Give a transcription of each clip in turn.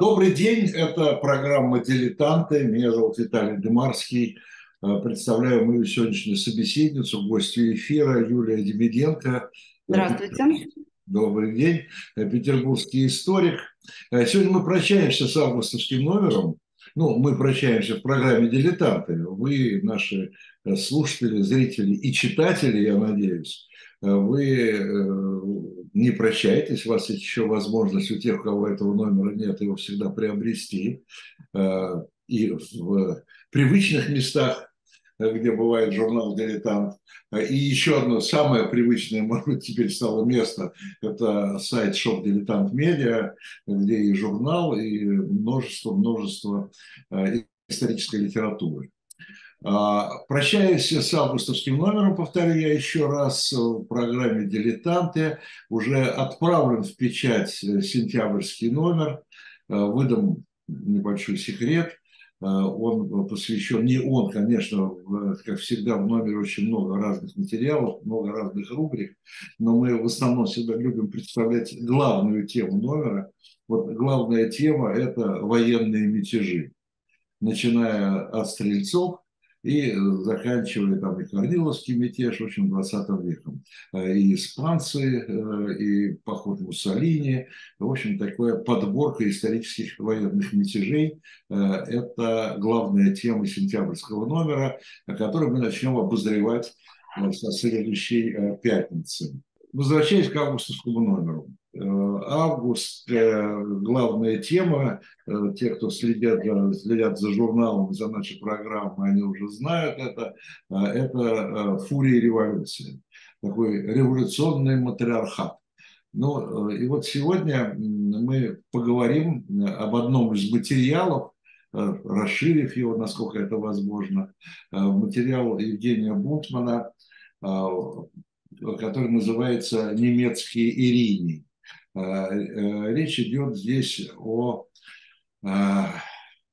Добрый день, это программа «Дилетанты». Меня зовут Виталий Демарский. Э, представляю мою сегодняшнюю собеседницу, гостью эфира Юлия Демиденко. Здравствуйте. Добрый день. Э, петербургский историк. Э, сегодня мы прощаемся с августовским номером. Ну, мы прощаемся в программе «Дилетанты». Вы, наши слушатели, зрители и читатели, я надеюсь, вы не прощайтесь, у вас есть еще возможность у тех, у кого этого номера нет, его всегда приобрести. Э, и в привычных местах, э, где бывает журнал «Дилетант». И еще одно самое привычное, может быть, теперь стало место, это сайт Shop Дилетант Медиа, где и журнал, и множество-множество э, исторической литературы. А, прощаюсь с августовским номером, повторю я еще раз, в программе «Дилетанты». Уже отправлен в печать сентябрьский номер. А, выдам небольшой секрет. Он посвящен, не он, конечно, как всегда в номере очень много разных материалов, много разных рубрик, но мы в основном всегда любим представлять главную тему номера. Вот главная тема – это военные мятежи, начиная от стрельцов – и заканчивая там и Корниловский мятеж, в общем, 20 веком. Э, и испанцы, э, и поход Муссолини, в общем, такая подборка исторических военных мятежей. Э, это главная тема сентябрьского номера, который мы начнем обозревать со следующей пятницы. Возвращаясь к августовскому номеру. Э, август, э, главная тема, э, те, кто следят, следят за журналом, за нашей программой, они уже знают это, это фурия революции, такой революционный матриархат. Ну, и вот сегодня мы поговорим об одном из материалов, расширив его, насколько это возможно, материал Евгения Бунтмана, который называется «Немецкие Ирини». Э, э, речь идет здесь о э,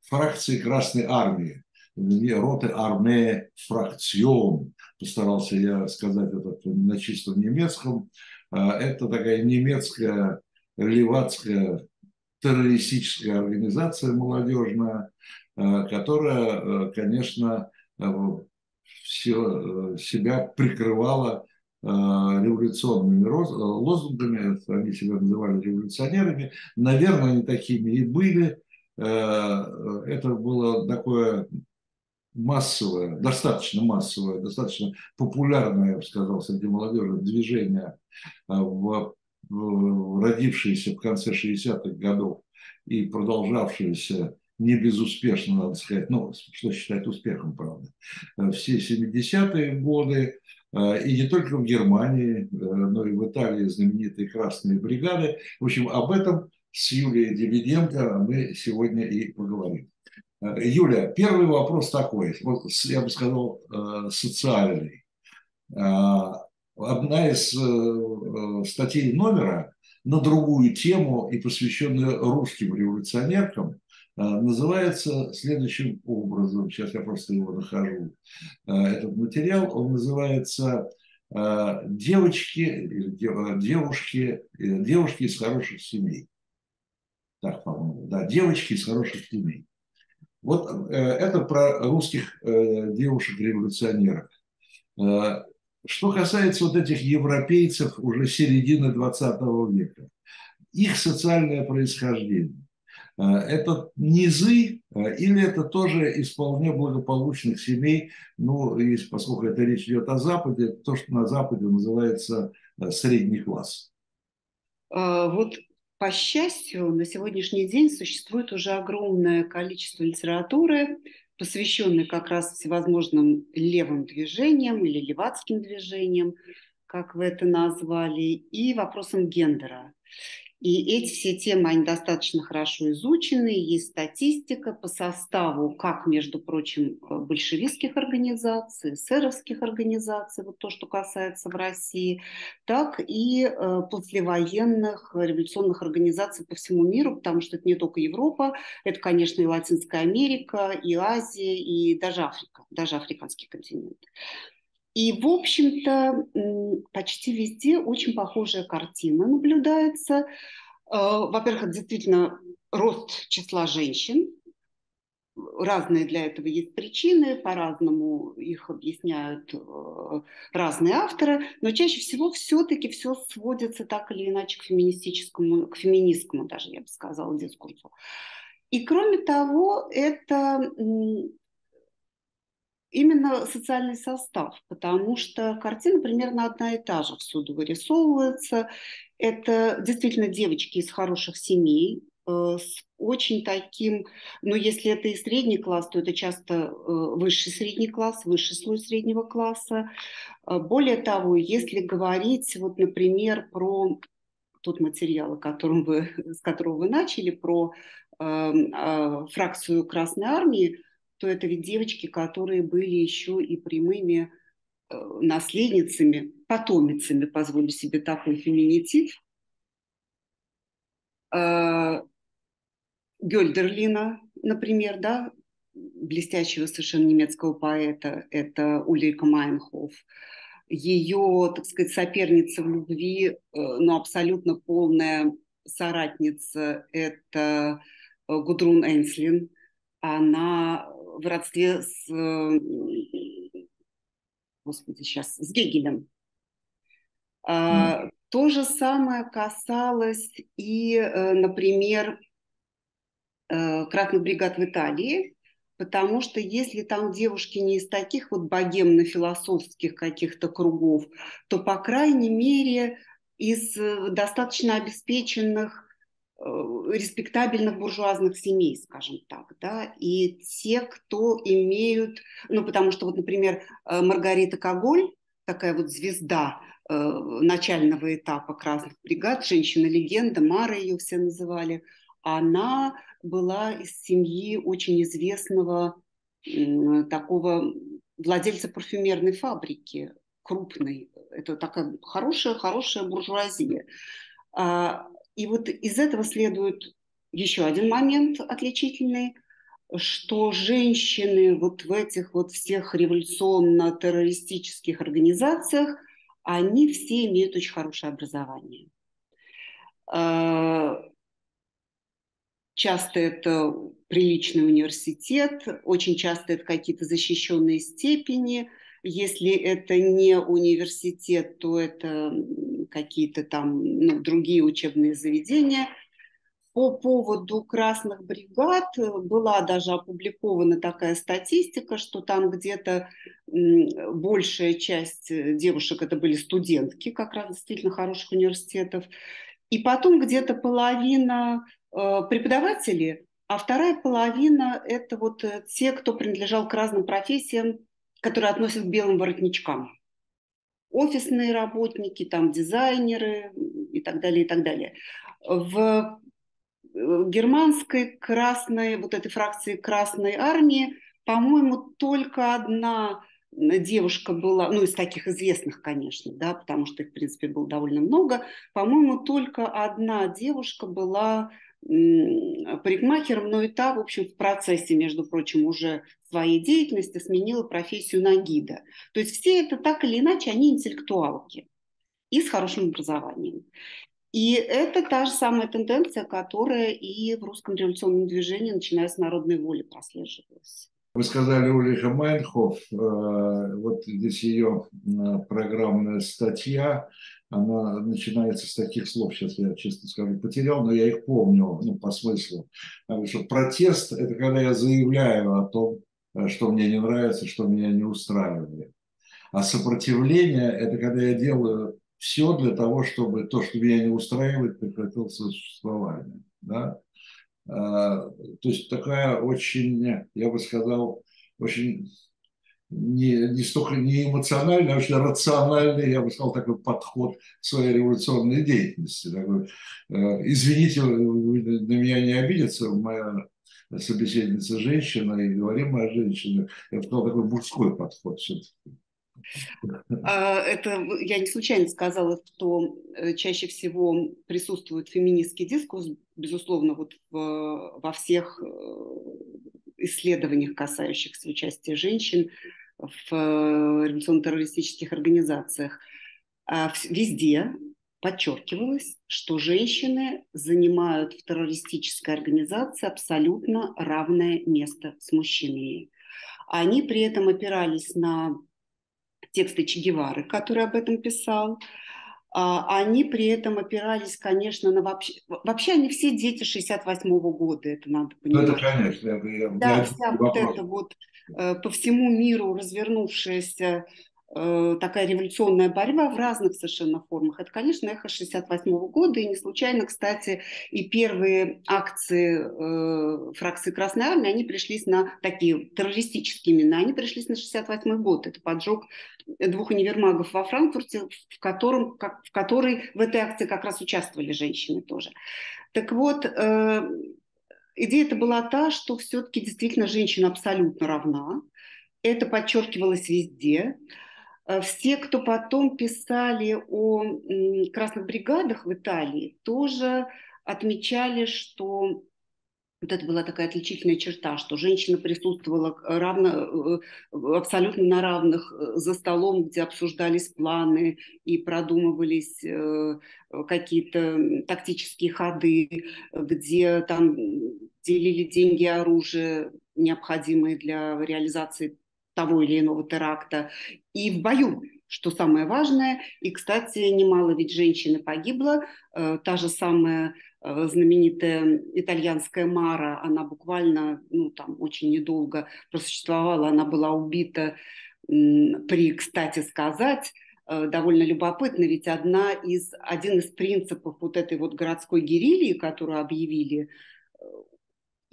фракции Красной Армии, роты армия фракцион, постарался я сказать это на чистом немецком. Это такая немецкая левацкая террористическая организация молодежная, которая, конечно, все, себя прикрывала революционными лозунгами, они себя называли революционерами, наверное, они такими и были. Э, это было такое массовое, достаточно массовое, достаточно популярное, я бы сказал, среди молодежи движение, э, родившееся в конце 60-х годов и продолжавшееся не безуспешно, надо сказать, ну, что считать успехом, правда, все 70-е годы, и не только в Германии, э, но и в Италии знаменитые красные бригады. В общем, об этом с Юлией Дивиденко мы сегодня и поговорим. Э, Юля, первый вопрос такой, вот я бы сказал, э, социальный. Одна из статей номера на другую тему и посвященная русским революционеркам а, называется следующим образом. Сейчас я просто его нахожу. А, этот материал, он называется а, «Девочки, девушки, э, девушки из хороших семей». Так, по-моему, да, девочки из хороших семей. Вот э, это про русских э, девушек-революционеров. Что касается вот этих европейцев уже середины 20 века, их социальное происхождение. Э, это низы э, или это тоже из вполне благополучных семей, ну, и поскольку это речь идет о Западе, то, что на Западе называется э, средний класс? Вот по счастью, на сегодняшний день существует уже огромное количество литературы, посвященной как раз всевозможным левым движениям или левацким движениям, как вы это назвали, и вопросам гендера. И эти все темы, они достаточно хорошо изучены, есть статистика по составу, как, между прочим, э, большевистских организаций, эсеровских организаций, вот то, что касается в России, так и э, послевоенных революционных организаций по всему миру, потому что это не только Европа, это, конечно, и Латинская Америка, и Азия, и даже Африка, даже африканский континент. И, в общем-то, почти везде очень похожая картина наблюдается. Э, во-первых, действительно рост числа женщин. Разные для этого есть причины, по-разному их объясняют э, разные авторы, но чаще всего все-таки все сводится так или иначе к феминистическому, к феминистскому даже, я бы сказала, дискурсу. И кроме того, это именно социальный состав, потому что картина примерно одна и та же всюду вырисовывается. Это действительно девочки из хороших семей, э, с очень таким, ну если это и средний класс, то это часто э, высший средний класс, высший слой среднего класса. Э, более того, если говорить, вот, например, про тот материал, о котором вы, с которого вы начали, про э, э, фракцию Красной Армии, то это ведь девочки, которые были еще и прямыми э, наследницами, потомицами, позволю себе такой феминитив, э, Гёльдерлина, например, да, блестящего совершенно немецкого поэта, это Ульрика Майнхоф. Ее, так сказать, соперница в любви, э, но абсолютно полная соратница, это Гудрун Энслин. Она в родстве с, господи, сейчас, с Гегелем. Mm. То же самое касалось и, э, например, э, красных бригад в Италии, потому что если там девушки не из таких вот богемно-философских каких-то кругов, то, по крайней мере, из э, достаточно обеспеченных респектабельных буржуазных семей, скажем так, да, и те, кто имеют, ну, потому что вот, например, э, Маргарита Коголь, такая вот звезда э, начального этапа красных бригад, женщина-легенда, Мара ее все называли, она была из семьи очень известного э, такого владельца парфюмерной фабрики, крупной. Это такая хорошая, хорошая буржуазия. А, и вот из этого следует еще один момент отличительный, что женщины вот в этих вот всех революционно-террористических организациях, они все имеют очень хорошее образование. А, часто это приличный университет, очень часто это какие-то защищенные степени – если это не университет, то это какие-то там ну, другие учебные заведения. По поводу красных бригад была даже опубликована такая статистика, что там где-то большая часть девушек это были студентки как раз действительно хороших университетов, и потом где-то половина э, преподавателей, а вторая половина это вот э, те, кто принадлежал к разным профессиям, которые относят к белым воротничкам. Офисные работники, там дизайнеры и так далее, и так далее. В э, германской красной, вот этой фракции Красной Армии, по-моему, только одна девушка была, ну, из таких известных, конечно, да, потому что их, в принципе, было довольно много, по-моему, только одна девушка была парикмахером, но и та, в общем, в процессе, между прочим, уже своей деятельности сменила профессию на гида. То есть все это так или иначе, они интеллектуалки и с хорошим образованием. И это та же самая тенденция, которая и в русском революционном движении, начиная с народной воли, прослеживалась. Вы сказали Ульриха Майнхоф, э, вот здесь ее э, программная статья, она начинается с таких слов, сейчас я честно скажу, потерял, но я их помню, ну, по смыслу. Что протест – это когда я заявляю о том, что мне не нравится, что меня не устраивает. А сопротивление – это когда я делаю все для того, чтобы то, что меня не устраивает, прекратило существование. Да? А, то есть такая очень, я бы сказал, очень не, не столько не эмоциональный, а очень рациональный, я бы сказал, такой подход к своей революционной деятельности. Такой, э, извините, на меня не обидится, моя собеседница женщина, и говорим мы о женщине. Я бы сказал, такой мужской подход все-таки. А, это я не случайно сказала, что э, чаще всего присутствует феминистский дискурс, безусловно, вот в, во всех э, исследованиях, касающихся участия женщин в э, революционно-террористических организациях. А везде, подчеркивалось, что женщины занимают в террористической организации абсолютно равное место с мужчинами. Они при этом опирались на тексты Че Гевары, который об этом писал, а, они при этом опирались, конечно, на вообще... Вообще они все дети 68-го года, это надо понимать. Ну, это, конечно. Я, я, да, вся вот эта вот э, по всему миру развернувшаяся такая революционная борьба в разных совершенно формах. Это, конечно, эхо 68 года, и не случайно, кстати, и первые акции э, фракции Красной Армии, они пришлись на такие террористические имена, они пришлись на 68 год. Это поджог двух универмагов во Франкфурте, в, котором, как, в которой в этой акции как раз участвовали женщины тоже. Так вот, э, идея это была та, что все-таки действительно женщина абсолютно равна. Это подчеркивалось везде. Э, все, кто потом писали о красных бригадах в Италии, тоже отмечали, что вот это была такая отличительная черта, что женщина присутствовала равно, э, абсолютно на равных э, за столом, где обсуждались планы и продумывались какие-то тактические ходы, где там делили деньги оружие, необходимые для реализации того или иного теракта, и в бою, что самое важное. И, кстати, немало ведь женщин погибло. Э, та же самая э, знаменитая итальянская Мара, она буквально, ну, там, очень недолго просуществовала, она была убита при, кстати сказать, э, довольно любопытно, ведь одна из, один из принципов вот этой вот городской герильи, которую объявили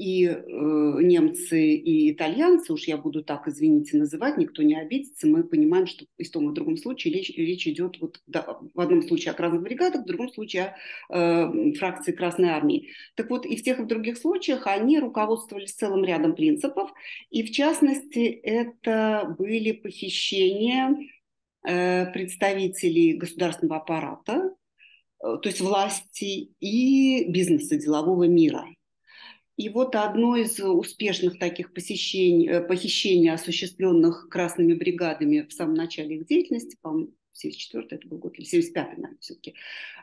и э, немцы, и итальянцы, уж я буду так, извините, называть, никто не обидится, мы понимаем, что и в том и в другом случае речь, речь идет вот, да, в одном случае о красных бригадах, в другом случае о э, фракции Красной Армии. Так вот, и в тех и в других случаях они руководствовались целым рядом принципов, и в частности это были похищения э, представителей государственного аппарата, э, то есть власти и бизнеса, делового мира – и вот одно из успешных таких посещений, э, похищений, осуществленных красными бригадами в самом начале их деятельности, по-моему, 74 это был год, или 75 наверное, все-таки,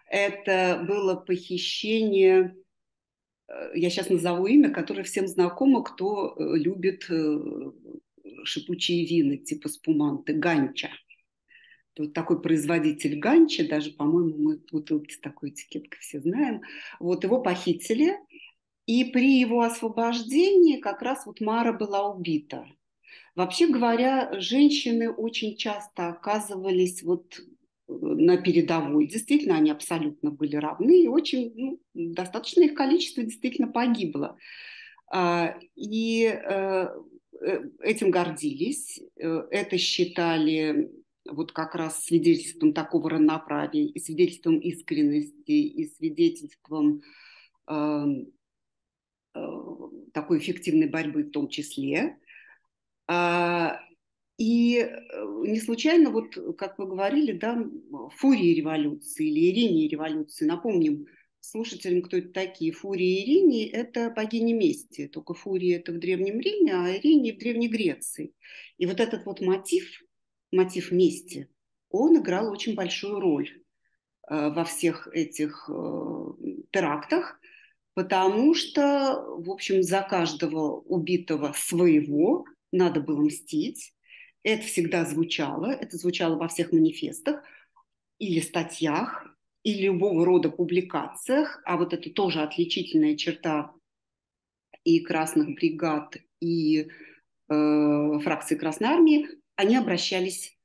это было похищение, э, я сейчас назову имя, которое всем знакомо, кто э, любит шипучие вины, типа спуманты, ганча. Вот такой производитель ганча, даже, по-моему, мы бутылки с такой этикеткой все знаем. Вот его похитили, и при его освобождении как раз вот Мара была убита. Вообще говоря, женщины очень часто оказывались вот э, на передовой. Действительно, они абсолютно были равны, и очень ну, достаточное их количество действительно погибло. А, и э, э, этим гордились, это считали вот как раз свидетельством такого равноправия, и свидетельством искренности, и свидетельством эм, такой эффективной борьбы в том числе. А, и э, не случайно, вот как вы говорили, да, фурии революции или Иринии революции, напомним слушателям, кто это такие. Фурии и Иринии – это богини мести, только Фурии – это в Древнем Риме, а Иринии – в Древней Греции. И вот этот вот мотив, мотив мести, он играл очень большую роль э, во всех этих терактах, потому что, в общем, за каждого убитого своего надо было мстить. Это всегда звучало, это звучало во всех манифестах или статьях, и любого рода публикациях, а вот это тоже отличительная черта и красных бригад, и э, фракции Красной Армии, они обращались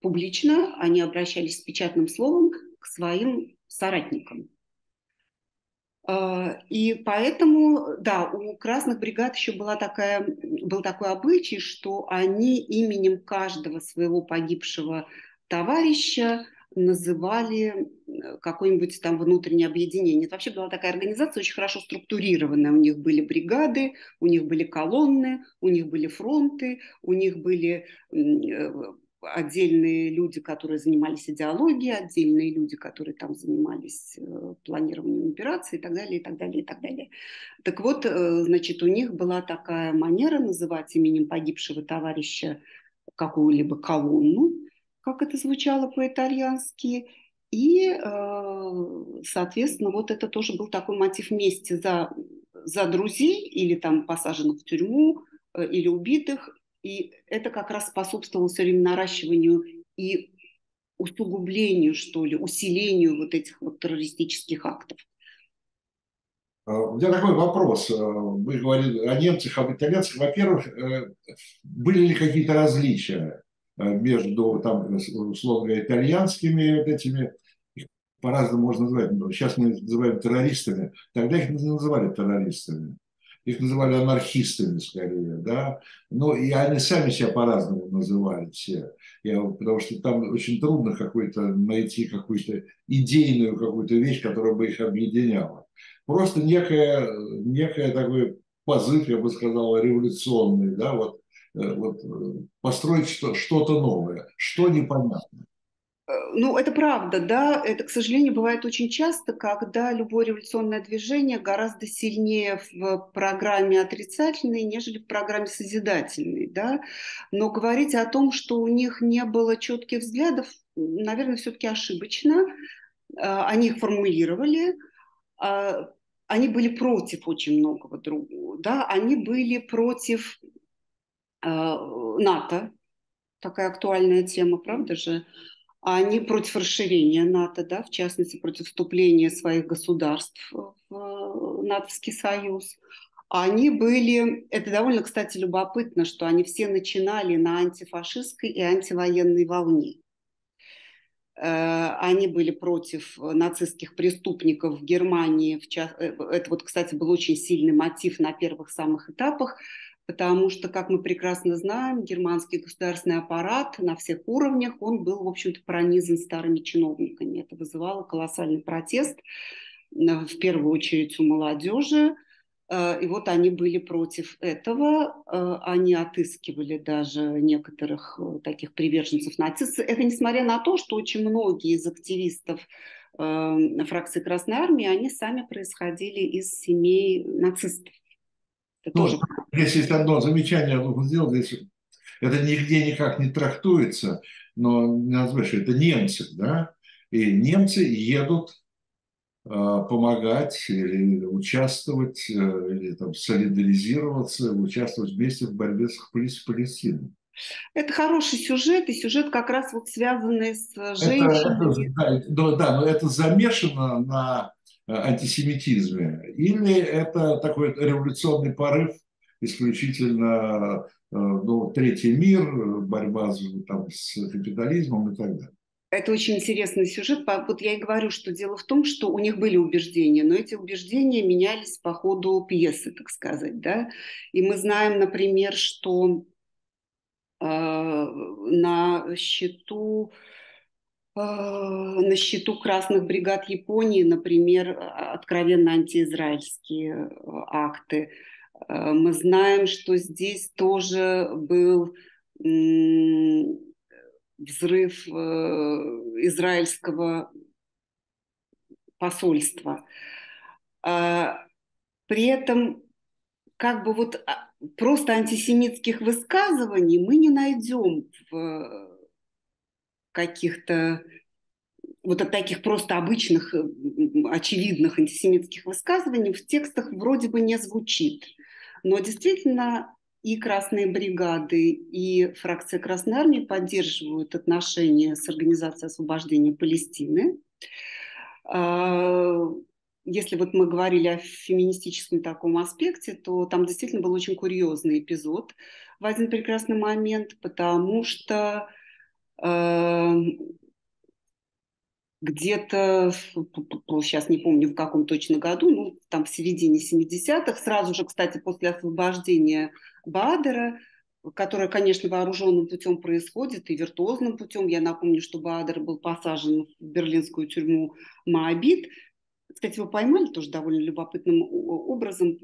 публично, они обращались с печатным словом к своим соратникам. А, и поэтому, да, у красных бригад еще была такая, был такой обычай, что они именем каждого своего погибшего товарища называли какое-нибудь там внутреннее объединение. Это вообще была такая организация очень хорошо структурированная. У них были бригады, у них были колонны, у них были фронты, у них были э, отдельные люди, которые занимались идеологией, отдельные люди, которые там занимались э, планированием операций и так далее, и так далее, и так далее. Так вот, э, значит, у них была такая манера называть именем погибшего товарища какую-либо колонну, как это звучало по-итальянски, И, соответственно, вот это тоже был такой мотив мести за, за друзей или там посаженных в тюрьму, или убитых. И это как раз способствовало все время наращиванию и усугублению, что ли, усилению вот этих вот террористических актов. А, у меня такой вопрос. А, вы говорили о немцах, об итальянцах. Во-первых, э, были ли какие-то различия э, между, там, условно говоря, итальянскими вот этими, их по-разному можно называть. Сейчас мы их называем террористами. Тогда их не называли террористами их называли анархистами скорее, да, но и они сами себя по-разному называли все, Я, потому что там очень трудно какой-то найти какую-то идейную какую-то вещь, которая бы их объединяла. Просто некая, некая такой позыв, я бы сказал, революционный, да, вот, э, вот э, построить что-то новое, что непонятно. Э, ну, это правда, да. Это, к сожалению, бывает очень часто, когда любое революционное движение гораздо сильнее в программе отрицательной, нежели в программе созидательной, да. Но говорить о том, что у них не было четких взглядов, наверное, все-таки ошибочно. Э, они их формулировали, а, они были против очень многого другого, да. Они были против э, НАТО, такая актуальная тема, правда же? Они против расширения НАТО, да, в частности, против вступления своих государств в НАТОвский союз. Они были, это довольно, кстати, любопытно, что они все начинали на антифашистской и антивоенной волне. Э, они были против нацистских преступников в Германии. Э, это вот, кстати, был очень сильный мотив на первых самых этапах потому что, как мы прекрасно знаем, германский государственный аппарат на всех уровнях, он был, в общем-то, пронизан старыми чиновниками. Это вызывало колоссальный протест, э, в первую очередь у молодежи, э, и вот они были против этого, э, они отыскивали даже некоторых таких приверженцев нацистов. Это несмотря на то, что очень многие из активистов фракции Красной Армии, они сами происходили из семей нацистов. Это ну, тоже... Здесь есть одно замечание, я должен сделать. Здесь это нигде никак не трактуется, но назовешь это немцы, да? И немцы едут э, помогать или участвовать, э, или там солидаризироваться, участвовать вместе в борьбе с Палестиной. Это хороший сюжет, и сюжет как раз вот связанный с женщинами. Это, это, да, да, но это замешано на антисемитизме, или это такой революционный порыв исключительно э, ну, третий мир, борьба там, с капитализмом и так далее. Это очень интересный сюжет. Вот я и говорю, что дело в том, что у них были убеждения, но эти убеждения менялись по ходу пьесы, так сказать. Да? И мы знаем, например, что э, на счету а, на счету красных бригад Японии, например, а, откровенно антиизраильские а, акты. Мы знаем, что здесь тоже был взрыв э, израильского посольства. При этом как бы вот просто антисемитских высказываний мы не найдем в каких-то вот от таких просто обычных, э, очевидных антисемитских высказываний в текстах вроде бы не звучит. Но действительно и красные бригады, и фракция Красной Армии поддерживают отношения с Организацией освобождения Палестины. А, если вот мы говорили о феминистическом таком аспекте, то там действительно был очень курьезный эпизод в один прекрасный момент, потому что где-то, сейчас не помню в каком точно году, ну, там в середине 70-х, сразу же, кстати, после освобождения Бадера, которое, конечно, вооруженным путем происходит и виртуозным путем. Я напомню, что Бадер был посажен в берлинскую тюрьму Моабит. Кстати, его поймали тоже довольно любопытным образом.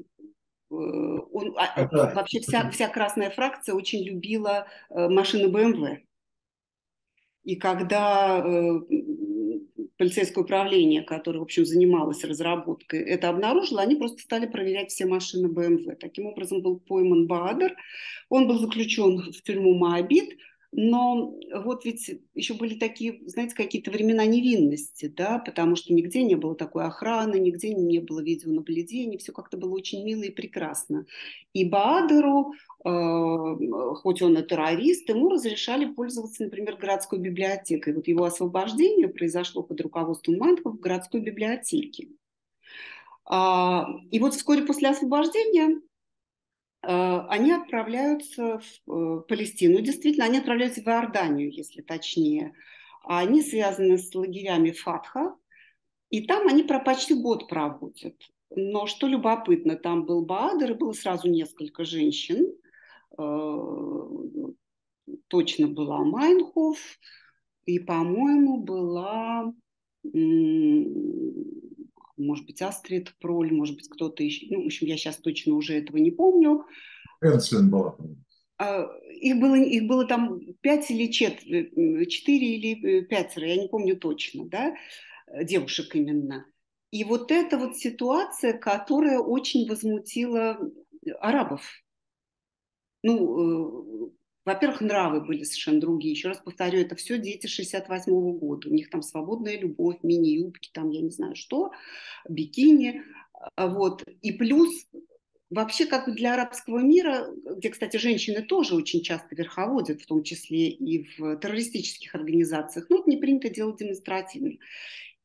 Э, он, а, Это... Вообще вся, вся красная фракция очень любила э, машины BMW. И когда э, полицейское управление, которое, в общем, занималось разработкой, это обнаружило, они просто стали проверять все машины BMW. Таким образом был пойман Баадер. Он был заключен в тюрьму Моабит. Но вот ведь еще были такие, знаете, какие-то времена невинности, да, потому что нигде не было такой охраны, нигде не было видеонаблюдения, все как-то было очень мило и прекрасно. И Баадеру, хоть он и террорист, ему разрешали пользоваться, например, городской библиотекой. Вот его освобождение произошло под руководством Мантхов в городской библиотеке. А, и вот вскоре после освобождения Э, они отправляются в э, Палестину. Действительно, они отправляются в Иорданию, если точнее. Они связаны с лагерями Фатха, и там они про почти год проводят. Но что любопытно, там был Баадр, и было сразу несколько женщин. Э, точно была Майнхоф, и, по-моему, была может быть, Астрид Проль, может быть, кто-то еще. Ну, в общем, я сейчас точно уже этого не помню. Энсвин была. А, их было, их было там пять или четыре, четыре или пятеро, я не помню точно, да, девушек именно. И вот эта вот ситуация, которая очень возмутила арабов. Ну, э, во-первых, нравы были совершенно другие. Еще раз повторю, это все дети 68 -го года. У них там свободная любовь, мини-юбки, там я не знаю что, бикини. А, вот. И плюс вообще как для арабского мира, где, кстати, женщины тоже очень часто верховодят, в том числе и в террористических организациях, ну, это не принято делать демонстративно.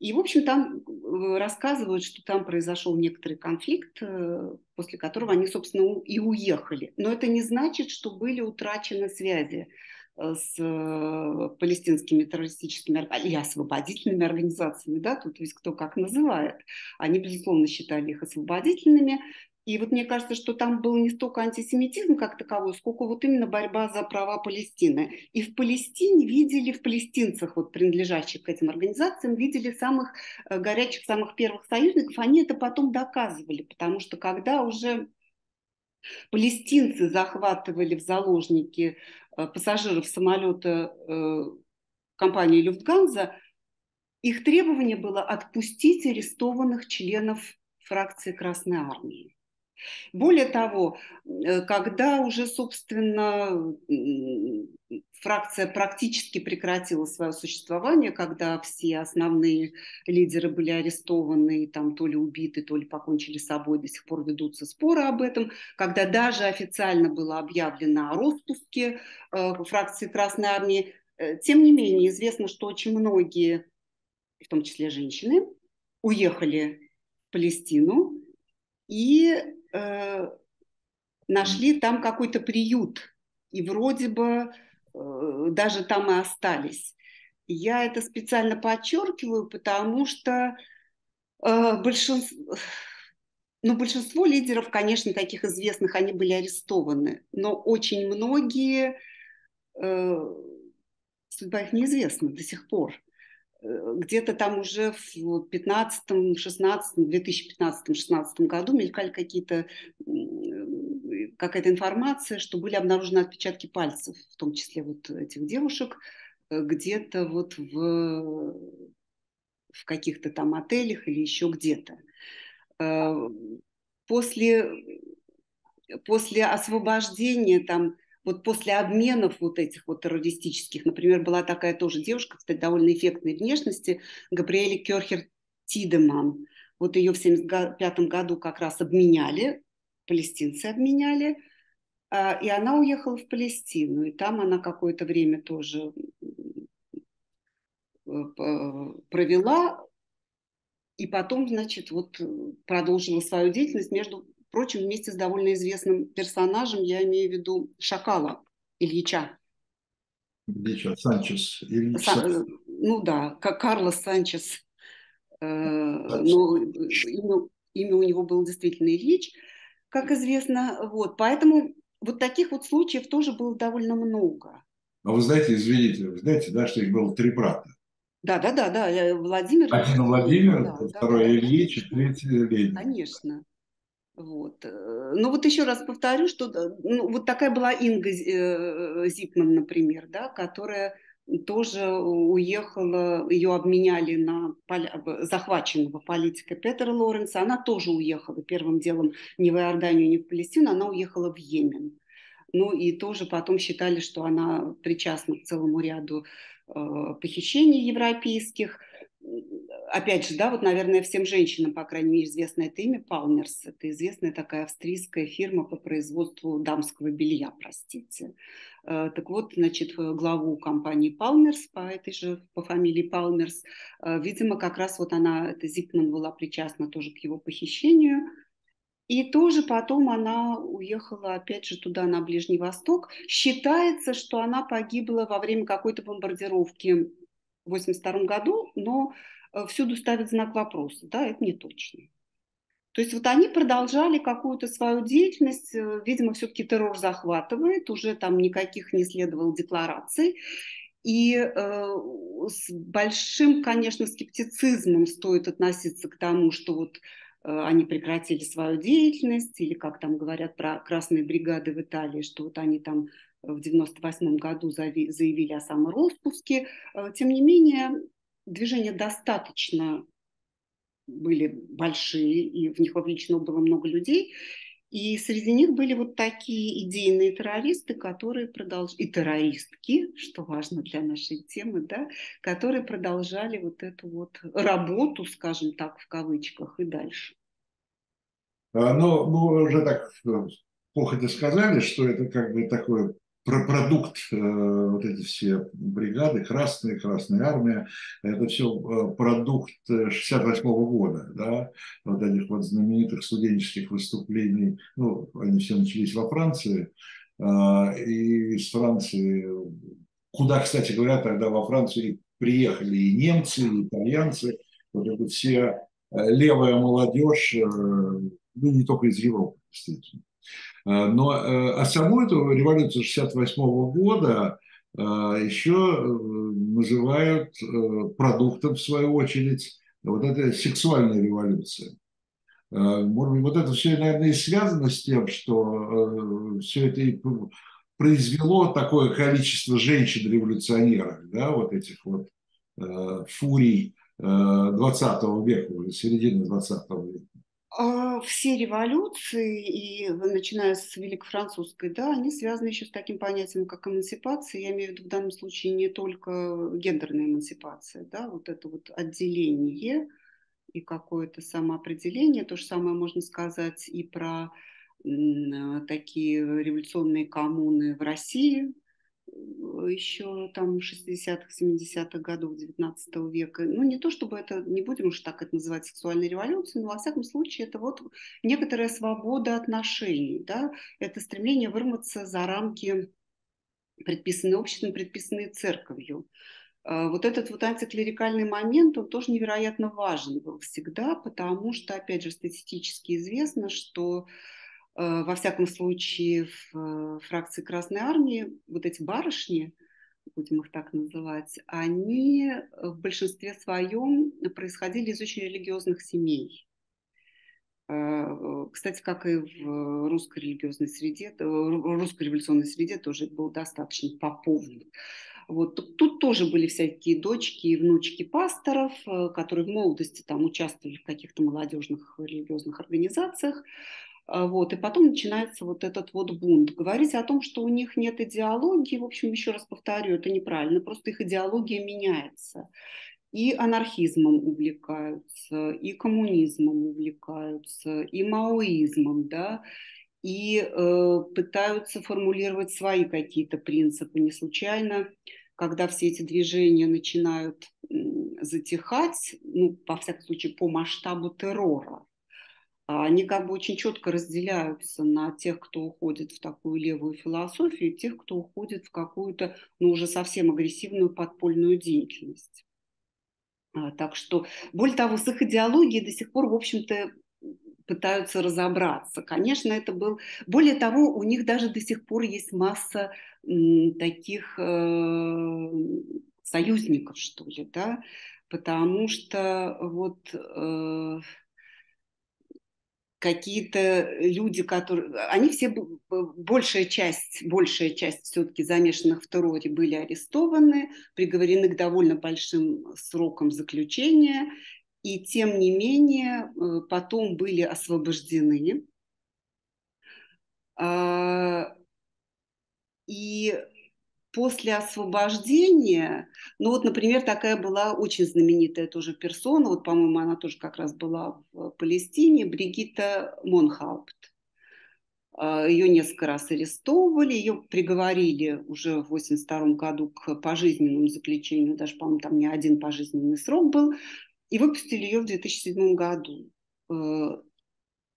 И, в общем, там э, рассказывают, что там произошел некоторый конфликт, э, после которого они, собственно, и уехали. Но это не значит, что были утрачены связи э, с палестинскими террористическими и освободительными организациями, да, тут есть кто как называет. Они, безусловно, считали их освободительными, и вот мне кажется, что там был не столько антисемитизм как таковой, сколько вот именно борьба за права Палестины. И в Палестине видели, в палестинцах, вот принадлежащих к этим организациям, видели самых э, горячих, самых первых союзников. Они это потом доказывали, потому что когда уже палестинцы захватывали в заложники э, пассажиров самолета э, компании Люфтганза, их требование было отпустить арестованных членов фракции Красной Армии. Более того, э, когда уже, собственно, фракция практически прекратила свое существование, когда все основные лидеры были арестованы, там то ли убиты, то ли покончили с собой, до сих пор ведутся споры об этом, когда даже официально было объявлено о распуске э, фракции Красной Армии, э, тем не менее известно, что очень многие, в том числе женщины, уехали в Палестину и э, нашли там какой-то приют. И вроде бы э, даже там и остались. Я это специально подчеркиваю, потому что э, большинство, ну, большинство лидеров, конечно, таких известных, они были арестованы, но очень многие, э, судьба их неизвестна до сих пор. Э, где-то там уже в 15 16 2015-16 году мелькали какие-то какая-то информация, что были обнаружены отпечатки пальцев, в том числе вот этих девушек, э, где-то вот в, в каких-то там отелях или еще где-то. Э, после, после освобождения там вот после обменов вот этих вот террористических, например, была такая тоже девушка, кстати, довольно эффектной внешности, Габриэля Керхер Тидеман. Вот ее в 1975 году как раз обменяли, палестинцы обменяли, а, и она уехала в Палестину, и там она какое-то время тоже э, провела, и потом, значит, вот продолжила свою деятельность между Впрочем, вместе с довольно известным персонажем, я имею в виду Шакала Ильича. Ильича, Санчес. Ильич. Са, ну да, как Карлос Санчес. Э, но имя, имя у него было действительно Ильич, как известно. Вот, поэтому вот таких вот случаев тоже было довольно много. А вы знаете, извините, вы знаете, да, что их было три брата? Да, да, да, да. Владимир. Один Владимир, да, второй да, Ильич, и третий Ленин. Конечно. Вот. Э, ну вот еще раз повторю, что ну, вот такая была Инга э, Зипман, например, да, которая тоже уехала, ее обменяли на захваченного политика Петера Лоренса, она тоже уехала первым делом не в Иорданию, не в Палестину, она уехала в Йемен. Ну и тоже потом считали, что она причастна к целому ряду э, похищений европейских. Опять же, да, вот, наверное, всем женщинам, по крайней мере, известно это имя Палмерс. Это известная такая австрийская фирма по производству дамского белья, простите. Э, так вот, значит, главу компании Палмерс по этой же, по фамилии Палмерс, э, видимо, как раз вот она, эта Зипман была причастна тоже к его похищению – и тоже потом она уехала опять же туда, на Ближний Восток. Считается, что она погибла во время какой-то бомбардировки 1982 году, но э, всюду ставят знак вопроса. Да, это не точно. То есть вот они продолжали какую-то свою деятельность, э, видимо, все-таки террор захватывает, уже там никаких не следовало деклараций. И э, с большим, конечно, скептицизмом стоит относиться к тому, что вот Э, они прекратили свою деятельность, или, как там говорят про красные бригады в Италии, что вот они там в 98 году заявили о самороспуске. Э, тем не менее, движения достаточно были большие, и в них вовлечено было много людей. И среди них были вот такие идейные террористы, которые продолжали, и террористки, что важно для нашей темы, да, которые продолжали вот эту вот работу, скажем так, в кавычках, и дальше. А, но мы уже так э, походя сказали, что это как бы такой про продукт, э, вот эти все бригады, Красная, Красная Армия, это все э, продукт 68 -го года, да, вот этих вот знаменитых студенческих выступлений, ну, они все начались во Франции, а, и из Франции, куда, кстати говоря, тогда во Францию приехали и немцы, и итальянцы, вот это все левая молодежь, ну, не только из Европы, действительно. Э, но э, а саму эту революцию 68 года э, еще называют продуктом, в свою очередь, вот этой сексуальной революции. Может быть, вот это все, наверное, и связано с тем, что все это и произвело такое количество женщин-революционеров, да, вот этих вот фурий 20 века, уже середины 20 века. А, все революции, и начиная с Великой Французской, да, они связаны еще с таким понятием, как эмансипация. Я имею в виду в данном случае не только гендерная эмансипация, да, вот это вот отделение и какое-то самоопределение. То же самое можно сказать и про такие революционные коммуны в России, еще там 60-х, 70-х годов 19 века. Ну, не то чтобы это, не будем уж так это называть сексуальной революцией, но во всяком случае это вот некоторая свобода отношений, да, это стремление вырваться за рамки предписанные обществом, предписанные церковью. А, вот этот вот антиклерикальный момент, он тоже невероятно важен был всегда, потому что, опять же, статистически известно, что Э, во всяком случае, в э, фракции Красной Армии вот эти барышни, будем их так называть, они в большинстве своем происходили из очень религиозных семей. Э, кстати, как и в русской религиозной среде, русской революционной среде тоже был достаточно поповный. Вот тут тоже были всякие дочки и внучки пасторов, которые в молодости там участвовали в каких-то молодежных религиозных организациях. А, вот, и потом начинается вот этот вот бунт. Говорить о том, что у них нет идеологии, в общем, еще раз повторю, это неправильно, просто их идеология меняется. И анархизмом увлекаются, и коммунизмом увлекаются, и маоизмом, да, и э, пытаются формулировать свои какие-то принципы. Не случайно, когда все эти движения начинают затихать, ну, во всяком случае, по масштабу террора, они как бы очень четко разделяются на тех, кто уходит в такую левую философию, и тех, кто уходит в какую-то, ну, уже совсем агрессивную подпольную деятельность. А, так что, более того, с их идеологией до сих пор, в общем-то, пытаются разобраться. Конечно, это был... Более того, у них даже до сих пор есть масса м, таких э, союзников, что ли, да, потому что вот... Э, какие-то люди, которые... Они все, большая часть, большая часть все-таки замешанных в терроре были арестованы, приговорены к довольно большим срокам заключения, и тем не менее э, потом были освобождены. А, после освобождения, ну вот, например, такая была очень знаменитая тоже персона, вот, по-моему, она тоже как раз была в Палестине, Бригитта Монхаупт. А, ее несколько раз арестовывали, ее приговорили уже в 1982 году к пожизненному заключению, даже, по-моему, там не один пожизненный срок был, и выпустили ее в 2007 году. Э,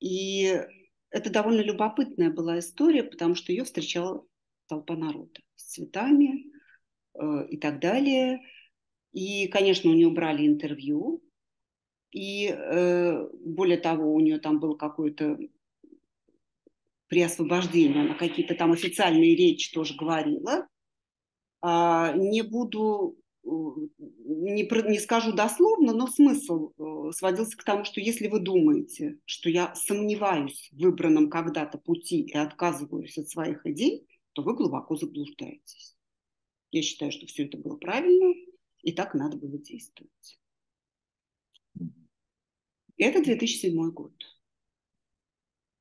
и это довольно любопытная была история, потому что ее встречала толпа народа цветами э, и так далее. И, конечно, у нее брали интервью, и э, более того, у нее там был какой-то при освобождении, она какие-то там официальные речи тоже говорила. А, не буду, э, не, не скажу дословно, но смысл э, сводился к тому, что если вы думаете, что я сомневаюсь в выбранном когда-то пути и отказываюсь от своих идей, то вы глубоко заблуждаетесь. Я считаю, что все это было правильно, и так надо было действовать. Это 2007 год.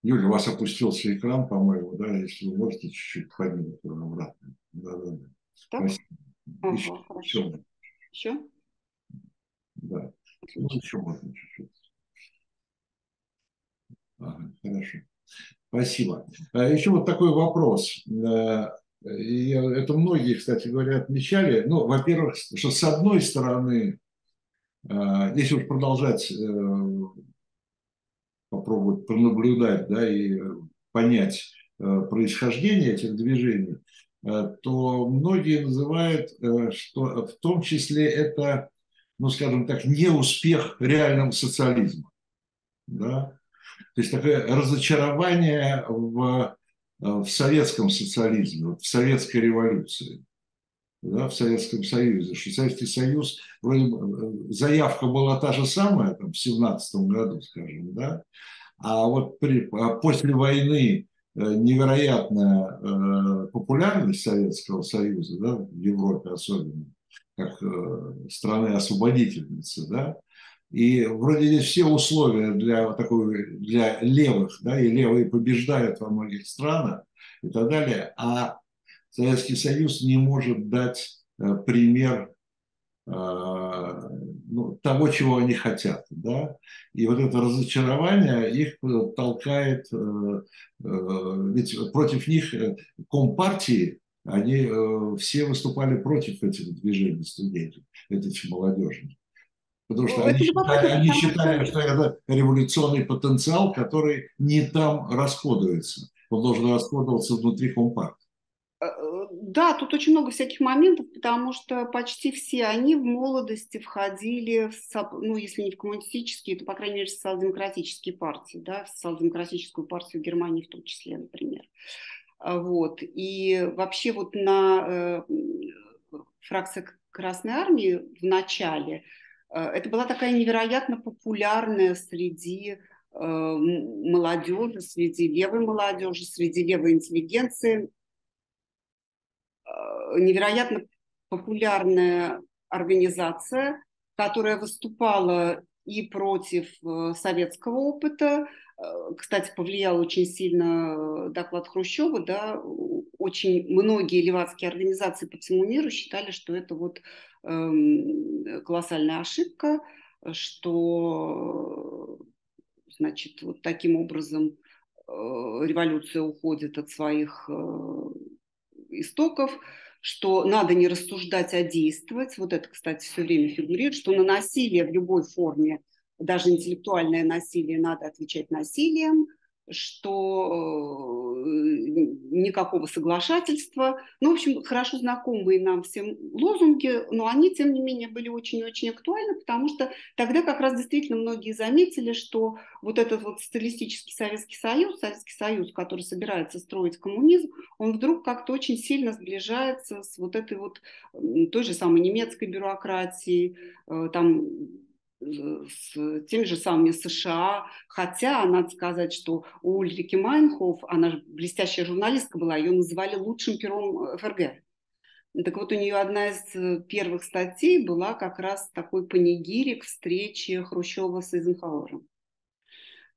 Юля, у вас опустился экран, по-моему, да, если вы можете чуть-чуть поднять обратно. Да, да, да. Так? Спасибо. Ага, еще, еще. Еще? Да. Ну, еще можно чуть-чуть. Ага, хорошо. Спасибо. А еще вот такой вопрос. Э, это многие, кстати говоря, отмечали. Ну, во-первых, что с одной стороны, э, если уж продолжать э, попробовать пронаблюдать да, и понять происхождение этих движений, то многие называют, что в том числе это, ну, скажем так, неуспех реального социализма. Да? То есть такое разочарование в, э, в советском социализме, в советской революции, да, в Советском Союзе. Что Советский Союз, вроде бы, заявка была та же самая, там, в 17 году, скажем, да, а вот при, а после войны э, невероятная э, популярность Советского Союза, да, в Европе особенно, как страны-освободительницы, да, и вроде здесь все условия для, такой, для левых, да, и левые побеждают во многих странах и так далее, а Советский Союз не может дать э, пример э, ну, того, чего они хотят. Да? И вот это разочарование их толкает, э, ведь против них компартии, они все выступали против этих движений студентов, этих молодежных. Потому что они считали, они считали, что это революционный потенциал, который не там расходуется. Он должен расходоваться внутри компартии. Э, да, тут очень много всяких моментов, потому что почти все они в молодости входили, в, ну, если не в коммунистические, то, по крайней мере, в социал-демократические партии, да, в социал-демократическую партию Германии в том числе, например. А, вот. И вообще вот на э, фракции Красной Армии в начале – это была такая невероятно популярная среди э, молодежи, среди левой молодежи, среди левой интеллигенции, э, невероятно популярная организация, которая выступала и против советского опыта. Кстати, повлиял очень сильно доклад Хрущева, да, очень многие левацкие организации по всему миру считали, что это вот Эм, колоссальная ошибка, что значит, вот таким образом э, революция уходит от своих э, истоков, что надо не рассуждать, а действовать. Вот это, кстати, все время фигурирует, что на насилие в любой форме, даже интеллектуальное насилие, надо отвечать насилием, что никакого соглашательства. Ну, в общем, хорошо знакомые нам всем лозунги, но они, тем не менее, были очень-очень актуальны, потому что тогда как раз действительно многие заметили, что вот этот вот социалистический Советский Союз, Советский Союз, который собирается строить коммунизм, он вдруг как-то очень сильно сближается с вот этой вот той же самой немецкой бюрократией, э, там с теми же самыми США, хотя надо сказать, что у Ульрики Майнхоф, она же блестящая журналистка была, ее называли лучшим пером ФРГ. Так вот, у нее одна из э, первых статей была как раз такой панигирик встречи Хрущева с Эйзенхауэром.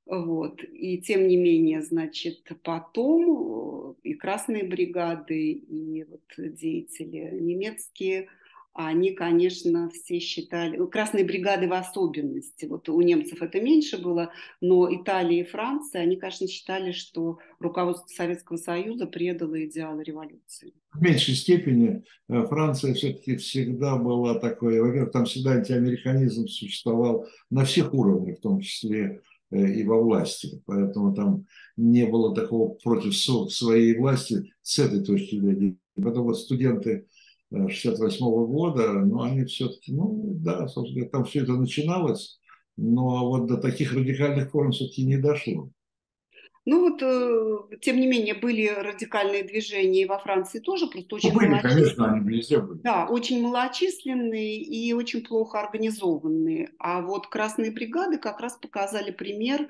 Вот. И тем не менее, значит, потом, и красные бригады, и вот деятели немецкие – они, конечно, все считали, ну, красные бригады в особенности, вот у немцев это меньше было, но Италия и Франция, они, конечно, считали, что руководство Советского Союза предало идеалы революции. В меньшей степени э, Франция все-таки всегда была такой, во-первых, там всегда антиамериканизм существовал на всех уровнях, в том числе э, и во власти. Поэтому там не было такого против своей власти с этой точки зрения. Потом вот студенты 68 -го года, но они все-таки, ну да, собственно, там все это начиналось, но вот до таких радикальных форм все-таки не дошло. Ну вот, э, тем не менее, были радикальные движения и во Франции тоже, просто очень ну, были, конечно, они везде были. Да, очень малочисленные и очень плохо организованные. А вот красные бригады как раз показали пример э,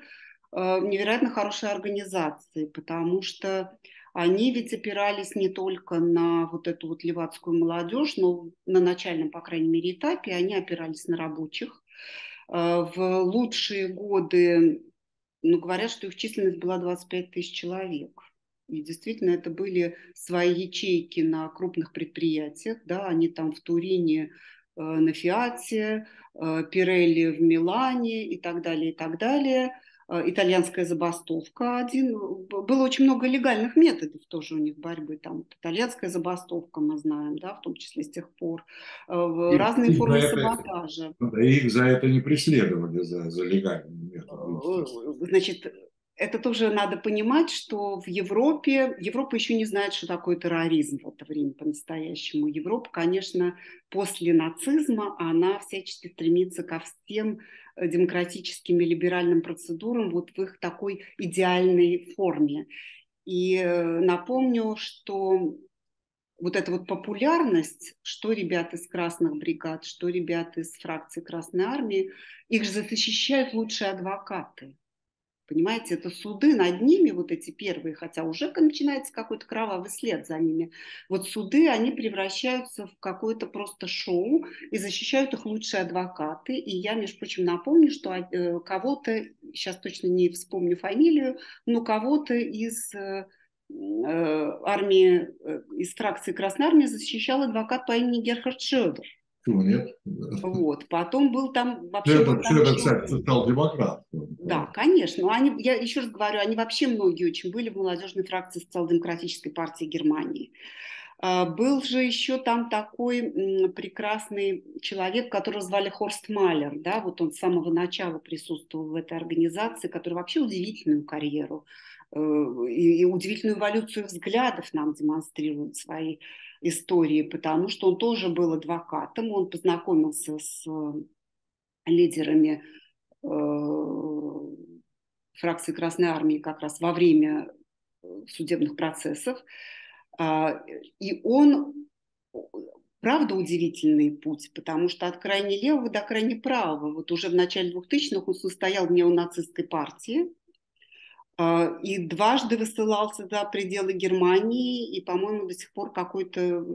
невероятно хорошей организации, потому что они ведь опирались не только на вот эту вот левацкую молодежь, но на начальном, по крайней мере, этапе они опирались на рабочих. Э, в лучшие годы, ну, говорят, что их численность была 25 тысяч человек. И действительно, это были свои ячейки на крупных предприятиях, да, они там в Турине э, на Фиате, э, Пирелли в Милане и так далее, и так далее – итальянская забастовка один. Было очень много легальных методов тоже у них борьбы. Там итальянская забастовка, мы знаем, да, в том числе с тех пор. Э, и, Разные и формы это, саботажа. Да, их за это не преследовали, за, за легальные методы. Э, значит, это тоже надо понимать, что в Европе, Европа еще не знает, что такое терроризм в это время по-настоящему. Европа, конечно, после нацизма, она всячески стремится ко всем Э, демократическим и либеральным процедурам вот в их такой идеальной форме. И э, напомню, что вот эта вот популярность, что ребят из красных бригад, что ребят из фракции Красной Армии, их же защищают лучшие адвокаты. Понимаете, это суды над ними, вот эти первые, хотя уже начинается какой-то кровавый след за ними. Вот суды, они превращаются в какое-то просто шоу и защищают их лучшие адвокаты. И я, между прочим, напомню, что э, кого-то, сейчас точно не вспомню фамилию, но кого-то из э, э, армии, из фракции Красной Армии защищал адвокат по имени Герхард Шёдер. Почему нет? Вот. Потом был там вообще... Это, был там это кстати, стал демократ. Да, конечно. Они, я еще раз говорю, они вообще многие очень были в молодежной фракции социал-демократической партии Германии. А, был же еще там такой прекрасный человек, которого звали Хорст Малер, да, вот он с самого начала присутствовал в этой организации, который вообще удивительную карьеру э, и, и удивительную эволюцию взглядов нам демонстрирует свои истории, потому что он тоже был адвокатом, он познакомился с э, лидерами э, фракции Красной Армии как раз во время э, судебных процессов. Э, и он, правда, удивительный путь, потому что от крайне левого до крайне правого, вот уже в начале 2000-х он состоял в неонацистской партии, а, и дважды высылался за пределы Германии, и, по-моему, до сих пор какой-то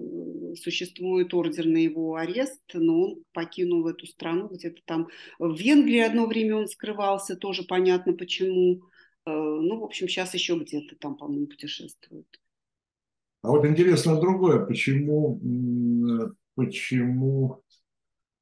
существует ордер на его арест, но он покинул эту страну где-то там. В Венгрии одно время он скрывался, тоже понятно почему. А, ну, в общем, сейчас еще где-то там, по-моему, путешествует. А вот интересно другое, почему, почему,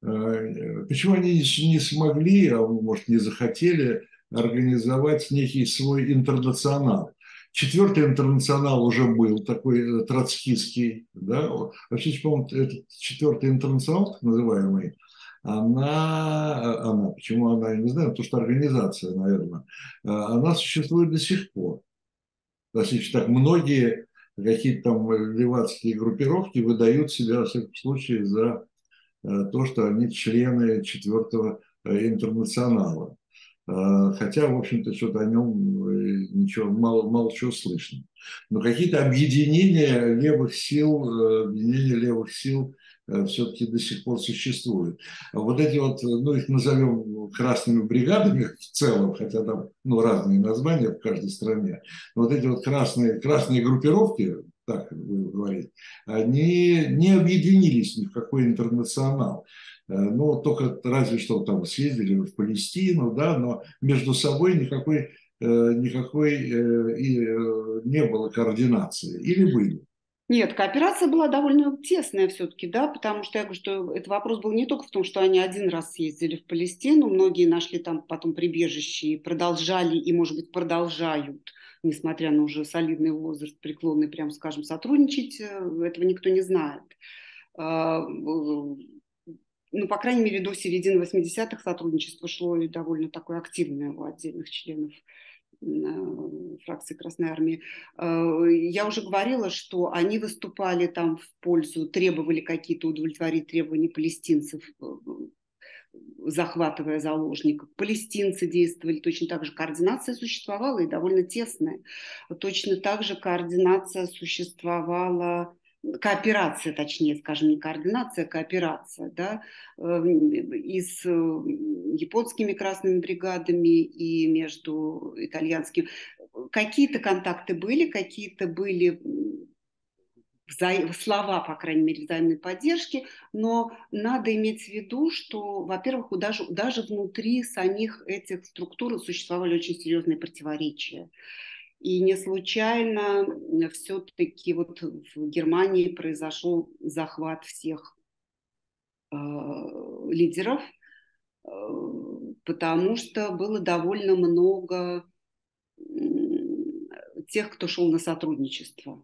э, почему они не смогли, а может не захотели организовать некий свой интернационал. Четвертый интернационал уже был такой э, троцкистский, да, вообще, по-моему, этот четвертый интернационал, так называемый, она, она, почему она, я не знаю, потому что организация, наверное, э, она существует до сих пор. То есть, так многие какие-то там левацкие группировки выдают себя, в всяком случае, за э, то, что они члены четвертого интернационала. А, хотя, в общем-то, что-то о нем э, ничего, мало, мало чего слышно. Но какие-то объединения левых сил, э, объединения левых сил э, все-таки до сих пор существуют. А вот эти вот, ну, их назовем красными бригадами в целом, хотя там, ну, разные названия в каждой стране. Но вот эти вот красные, красные группировки, так вы говорите, они не объединились ни в какой интернационал. Э, ну, только разве что там съездили в Палестину, да, но между собой никакой никакой и не было координации. Или были? Нет, кооперация была довольно тесная все-таки, да, потому что я говорю, что этот вопрос был не только в том, что они один раз съездили в Палестину, многие нашли там потом прибежище и продолжали, и, может быть, продолжают, несмотря на уже солидный возраст, преклонный, прям скажем, сотрудничать, э, этого никто не знает. Ну, по крайней мере, до середины 80-х сотрудничество шло довольно такое активное у отдельных членов фракции Красной Армии. Э, я уже говорила, что они выступали там в пользу, требовали какие-то удовлетворить требования палестинцев, э, захватывая заложников. Палестинцы действовали точно так же. Координация существовала и довольно тесная. Точно так же координация существовала кооперация, точнее, скажем, не координация, а кооперация, да, эм, и с э, японскими красными бригадами, и между итальянскими. Какие-то контакты были, какие-то были слова, по крайней мере, взаимной поддержки, но надо иметь в виду, что, во-первых, даже, даже внутри самих этих структур существовали очень серьезные противоречия. И не случайно все-таки вот в Германии произошел захват всех э, лидеров, э, потому что было довольно много тех, кто шел на сотрудничество.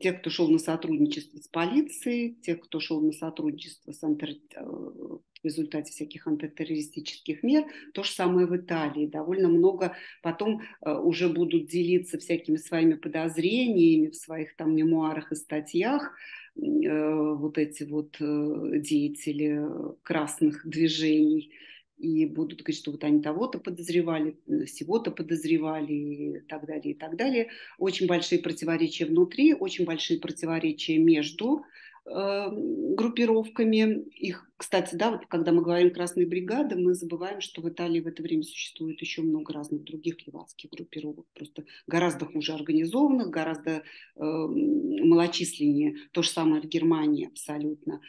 Тех, кто шел на сотрудничество с полицией, тех, кто шел на сотрудничество с антер... Э, в результате всяких антитеррористических мер. То же самое в Италии. Довольно много потом э, уже будут делиться всякими своими подозрениями в своих там мемуарах и статьях э, вот эти вот деятели красных движений и будут говорить, что вот они того-то подозревали, всего-то подозревали и так далее, и так далее. Очень большие противоречия внутри, очень большие противоречия между группировками. Их, кстати, да, вот когда мы говорим «красные бригады», мы забываем, что в Италии в это время существует еще много разных других левацких группировок, просто гораздо хуже организованных, гораздо э, малочисленнее. То же самое в Германии абсолютно.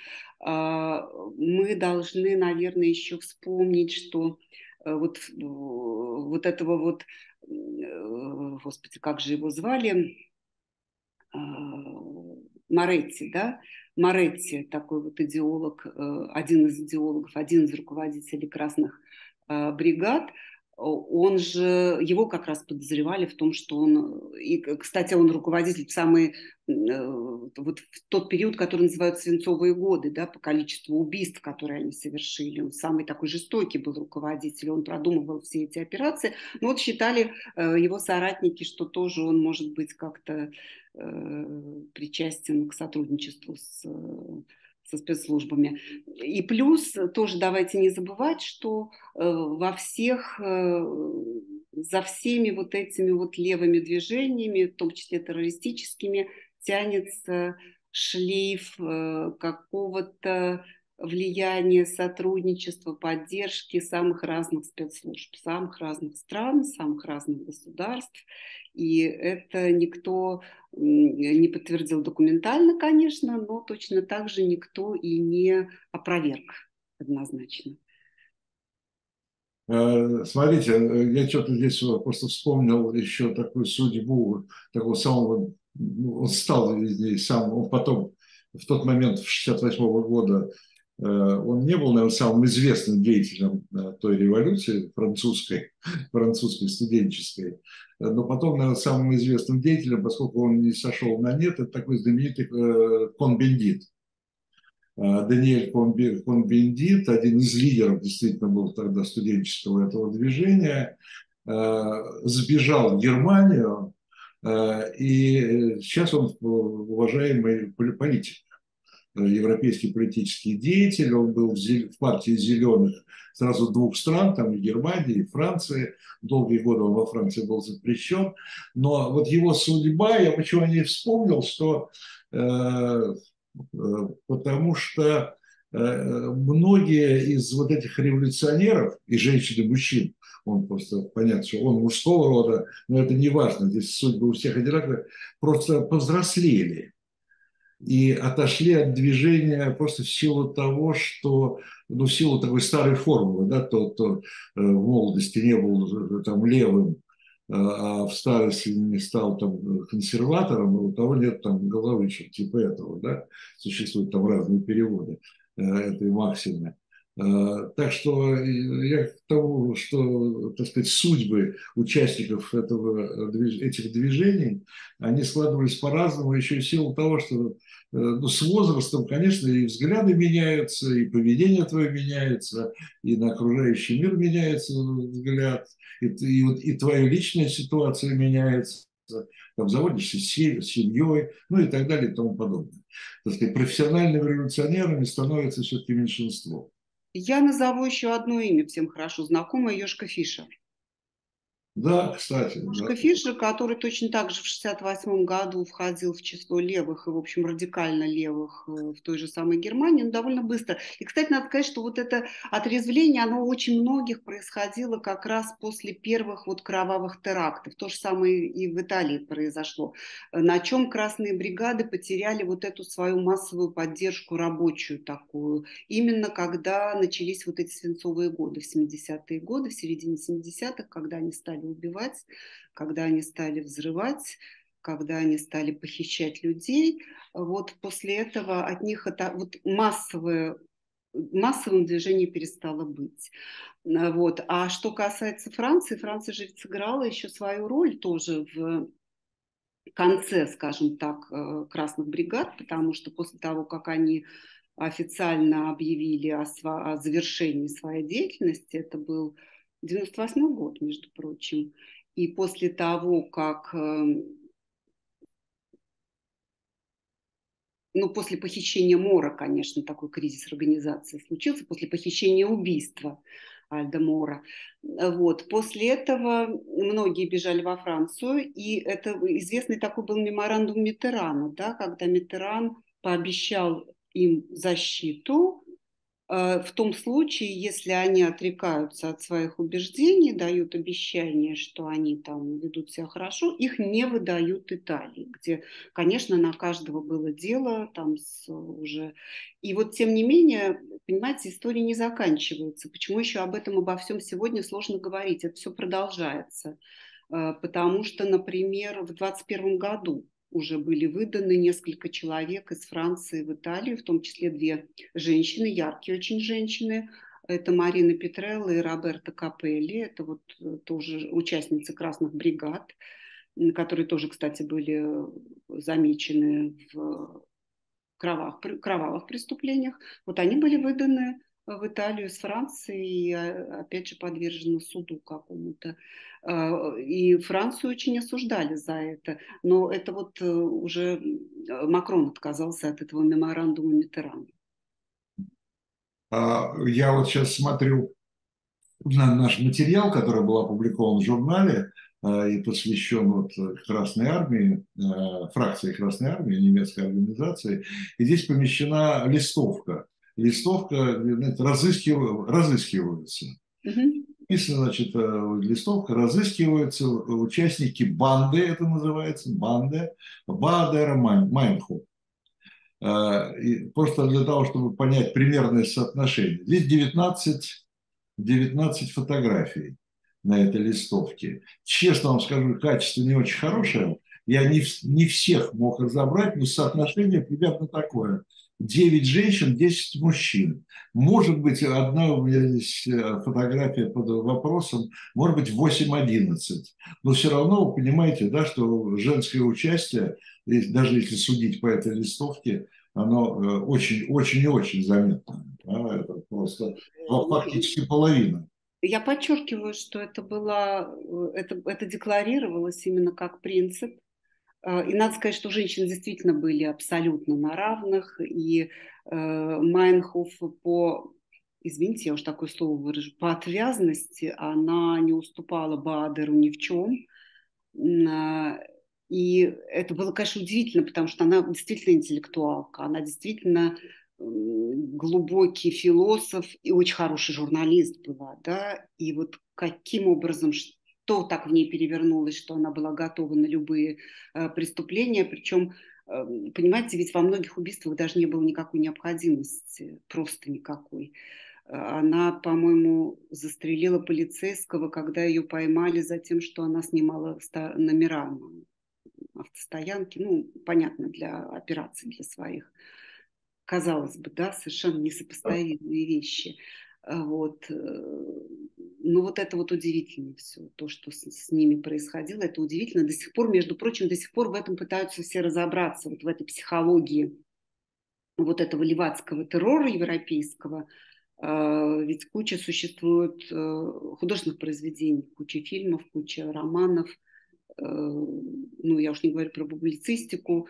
Э, мы должны, наверное, еще вспомнить, что э, вот, вот этого вот, э, господи, как же его звали, э, Моретти, да, Моретти, такой вот идеолог, э, один из идеологов, один из руководителей красных э, бригад, он же, его как раз подозревали в том, что он, и, кстати, он руководитель в самый, э, вот в тот период, который называют свинцовые годы, да, по количеству убийств, которые они совершили. Он самый такой жестокий был руководитель, он продумывал все эти операции. Но вот считали его соратники, что тоже он может быть как-то Э, причастен к сотрудничеству с, со спецслужбами. И плюс тоже давайте не забывать, что э, во всех, э, за всеми вот этими вот левыми движениями, в том числе террористическими, тянется шлейф какого-то влияние сотрудничества, поддержки самых разных спецслужб, самых разных стран, самых разных государств. И это никто не подтвердил документально, конечно, но точно так же никто и не опроверг однозначно. Э, смотрите, я что-то здесь просто вспомнил еще такую судьбу такого самого, ну, он стал здесь сам, он потом в тот момент, в 68 -го года, он не был, наверное, самым известным деятелем э, той революции французской, французской студенческой, но потом, наверное, самым известным деятелем, поскольку он не сошел на нет, это такой знаменитый э, Кон-Бендит. Даниэль Кон-Бендит, один из лидеров действительно был тогда студенческого этого движения, сбежал в Германию, и сейчас он уважаемый политик европейский политический деятель, он был в партии зеленых сразу двух стран, там и Германии, и Франции. Долгие годы он во Франции был запрещен. Но вот его судьба, я почему о ней вспомнил, что э, э, потому что э, многие из вот этих революционеров, и женщин, и мужчин, он просто, понятно, что он мужского рода, но это не важно, здесь судьба у всех одинаковая, просто повзрослели и отошли от движения просто в силу того, что, ну, в силу такой старой формулы, да, то, то э, в молодости не был э, там левым, а в старости не стал там консерватором, у того нет там головы, типа этого, да, существуют там разные переводы этой максимы. Так что я к тому, что, так сказать, судьбы участников этого, этих движений, они складывались по-разному, еще и в силу того, что ну, с возрастом, конечно, и взгляды меняются, и поведение твое меняется, и на окружающий мир меняется взгляд, и, и, и твоя личная ситуация меняется там заводишься с семьей, ну и так далее и тому подобное. Так сказать, профессиональными революционерами становится все-таки меньшинство. Я назову еще одно имя всем хорошо знакомое, Ёшка Фишер. Да, кстати. Пушка да. Фишер, который точно так же в 1968 году входил в число левых и, в общем, радикально левых э, в той же самой Германии, он довольно быстро. И, кстати, надо сказать, что вот это отрезвление, оно у очень многих происходило как раз после первых вот кровавых терактов. То же самое и в Италии произошло. На чем красные бригады потеряли вот эту свою массовую поддержку рабочую такую. Именно когда начались вот эти свинцовые годы, в 70-е годы, в середине 70-х, когда они стали убивать, когда они стали взрывать, когда они стали похищать людей. Вот после этого от них это вот массовое массовым движение перестало быть. Вот. А что касается Франции, Франция же сыграла еще свою роль тоже в конце, скажем так, э, красных бригад, потому что после того, как они официально объявили о, о завершении своей деятельности, это был 98 год, между прочим. И после того, как эм, ну, после похищения Мора, конечно, такой кризис организации случился, после похищения убийства Альда Мора. Вот. После этого многие бежали во Францию, и это известный такой был меморандум Митерана, да, когда Митеран пообещал им защиту, в том случае, если они отрекаются от своих убеждений, дают обещание, что они там ведут себя хорошо, их не выдают Италии, где, конечно, на каждого было дело там с уже. И вот тем не менее, понимаете, история не заканчивается. Почему еще об этом обо всем сегодня сложно говорить? Это все продолжается. Э, потому что, например, в 2021 году уже были выданы несколько человек из Франции в Италию, в том числе две женщины, яркие очень женщины. Это Марина Петрелла и Роберта Капелли. Это вот э, тоже участницы красных бригад, которые тоже, кстати, были замечены в кровавых, кровавых преступлениях. Вот они были выданы в Италию из Франции и а, опять же подвержены суду какому-то. А, и Францию очень осуждали за это, но это вот э, уже Макрон отказался от этого меморандума Митерана. Я вот сейчас смотрю на наш материал, который был опубликован в журнале а, и посвящен вот Красной Армии, фракции Красной Армии, немецкой организации. И здесь помещена листовка листовка знаете, разыскив, разыскиваются. Угу. значит, э, листовка, разыскиваются участники банды, это называется, банды, Бадера Майнху. Э, просто для того, чтобы понять примерное соотношение. Здесь 19, 19 фотографий на этой листовке. Честно вам скажу, качество не очень хорошее. Я не, не всех мог разобрать, но соотношение примерно такое. 9 женщин, 10 мужчин. Может быть, одна у меня здесь э, фотография под вопросом, может быть, 8-11. Но все равно вы понимаете, да, что женское участие, даже если судить по этой листовке, оно очень-очень э, и очень заметно. Да, это просто фактически половина. Я подчеркиваю, что это было, э, это, это декларировалось именно как принцип и надо сказать, что женщины действительно были абсолютно на равных, и э, Майнхоф по, извините, я уж такое слово выражу, по отвязности она не уступала Бадеру ни в чем. А, и это было, конечно, удивительно, потому что она действительно интеллектуалка, она действительно глубокий философ и очень хороший журналист была, да, и вот каким образом, что так в ней перевернулось, что она была готова на любые э, преступления, причем э, Понимаете, ведь во многих убийствах даже не было никакой необходимости, просто никакой. Она, по-моему, застрелила полицейского, когда ее поймали за тем, что она снимала номера на автостоянке. Ну, понятно, для операций, для своих. Казалось бы, да, совершенно несопоставимые вещи. Вот. Э, ну вот это вот удивительно все, то, что с, с ними происходило, это удивительно. До сих пор, между прочим, до сих пор в этом пытаются все разобраться, вот в этой психологии вот этого левацкого террора европейского. А, ведь куча существует э, художественных произведений, куча фильмов, куча романов, э, ну я уж не говорю про публицистику,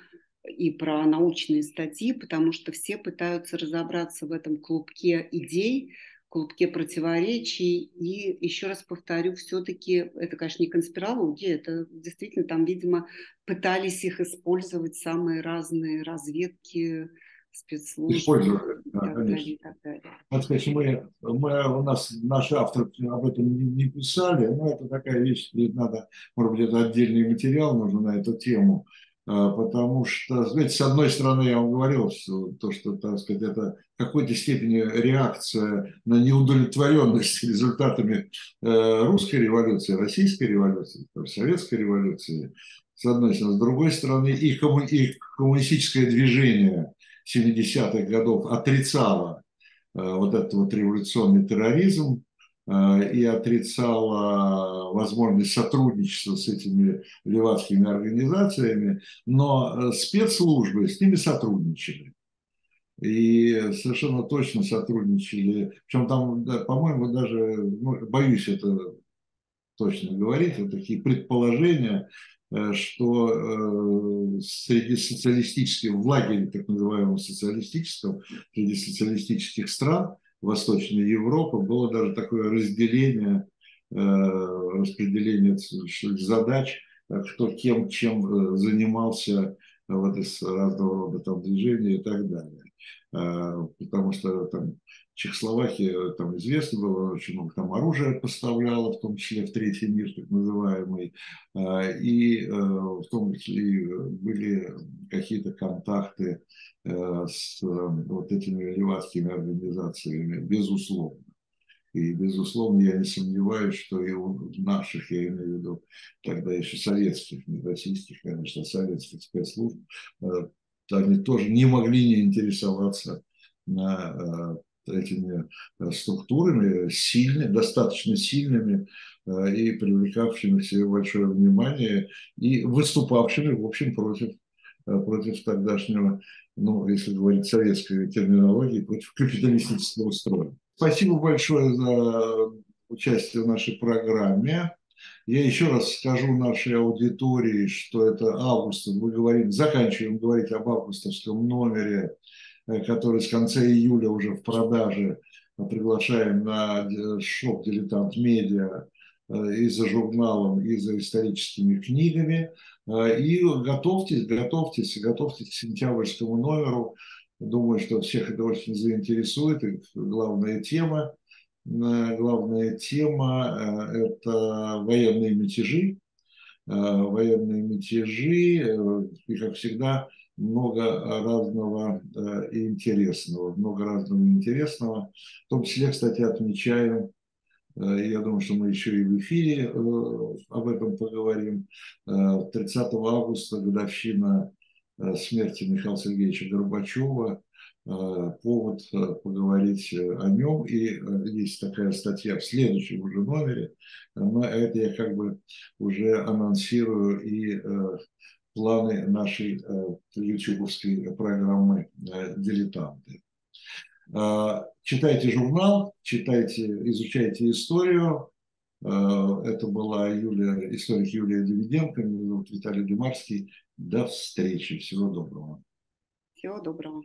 и про научные статьи, потому что все пытаются разобраться в этом клубке идей, клубке противоречий. И еще раз повторю, все-таки это, конечно, не конспирология, это действительно там, видимо, пытались их использовать самые разные разведки, спецслужбы. Использовали, да, так конечно. Так далее. Надо сказать, мы, мы, у нас наш автор об этом не, не писали, но это такая вещь, надо, может быть, это отдельный материал нужно на эту тему. А, потому что, знаете, с одной стороны, я вам говорил, что, то, что, так сказать, это в какой-то степени реакция на неудовлетворенность результатами э, русской революции, российской революции, советской революции, с одной стороны. С другой стороны, и, комму, и коммунистическое движение 70-х годов отрицало э, вот этот вот революционный терроризм, и отрицала возможность сотрудничества с этими левацкими организациями, но э, спецслужбы с ними сотрудничали. И совершенно точно сотрудничали. Причем там, да, по-моему, даже, ну, боюсь это точно говорить, вот такие предположения, э, что среди социалистических, в лагере так называемого социалистического, среди социалистических стран Восточной Европы было даже такое разделение, э, распределение задач, кто кем чем э, занимался вот из разного рода там движения и так далее. Э, потому что там Чехословакия, там известно было, очень много там оружия поставляла, в том числе в третий мир, так называемый, и в том числе были какие-то контакты Э, с э, вот этими левацкими организациями, безусловно. И, безусловно, я не сомневаюсь, что и у наших, я имею в виду, тогда еще советских, не российских, конечно, а советских спецслужб, э, они тоже не могли не интересоваться на этими структурами, сильными, достаточно сильными и привлекавшими к себе большое внимание и выступавшими, в общем, против, против тогдашнего ну, если говорить советской терминологией, против капиталистического строя. Спасибо большое за участие в нашей программе. Я еще раз скажу нашей аудитории, что это август, мы говорим, заканчиваем говорить об августовском номере, э, который с конца июля уже в продаже. Приглашаем на шоп «Дилетант Медиа» э, и за журналом, и за историческими книгами. Э, и готовьтесь, готовьтесь, готовьтесь к сентябрьскому номеру. Думаю, что всех это очень заинтересует. И главная тема, э, главная тема э, – это военные мятежи. Военные мятежи, и, как всегда, много разного и интересного. Много разного и интересного. В том числе, кстати, отмечаем Э, я думаю, что мы еще и в эфире э, об этом поговорим. 30 э, августа годовщина смерти Михаила Сергеевича Горбачева. Повод поговорить о нем. И есть такая статья в следующем уже номере. Но это я как бы уже анонсирую и планы нашей ютубовской программы «Дилетанты». А, читайте журнал, читайте, изучайте историю. Это была Юлия, историк Юлия Давиденко, меня зовут Виталий Демарский. До встречи, всего доброго. Всего доброго.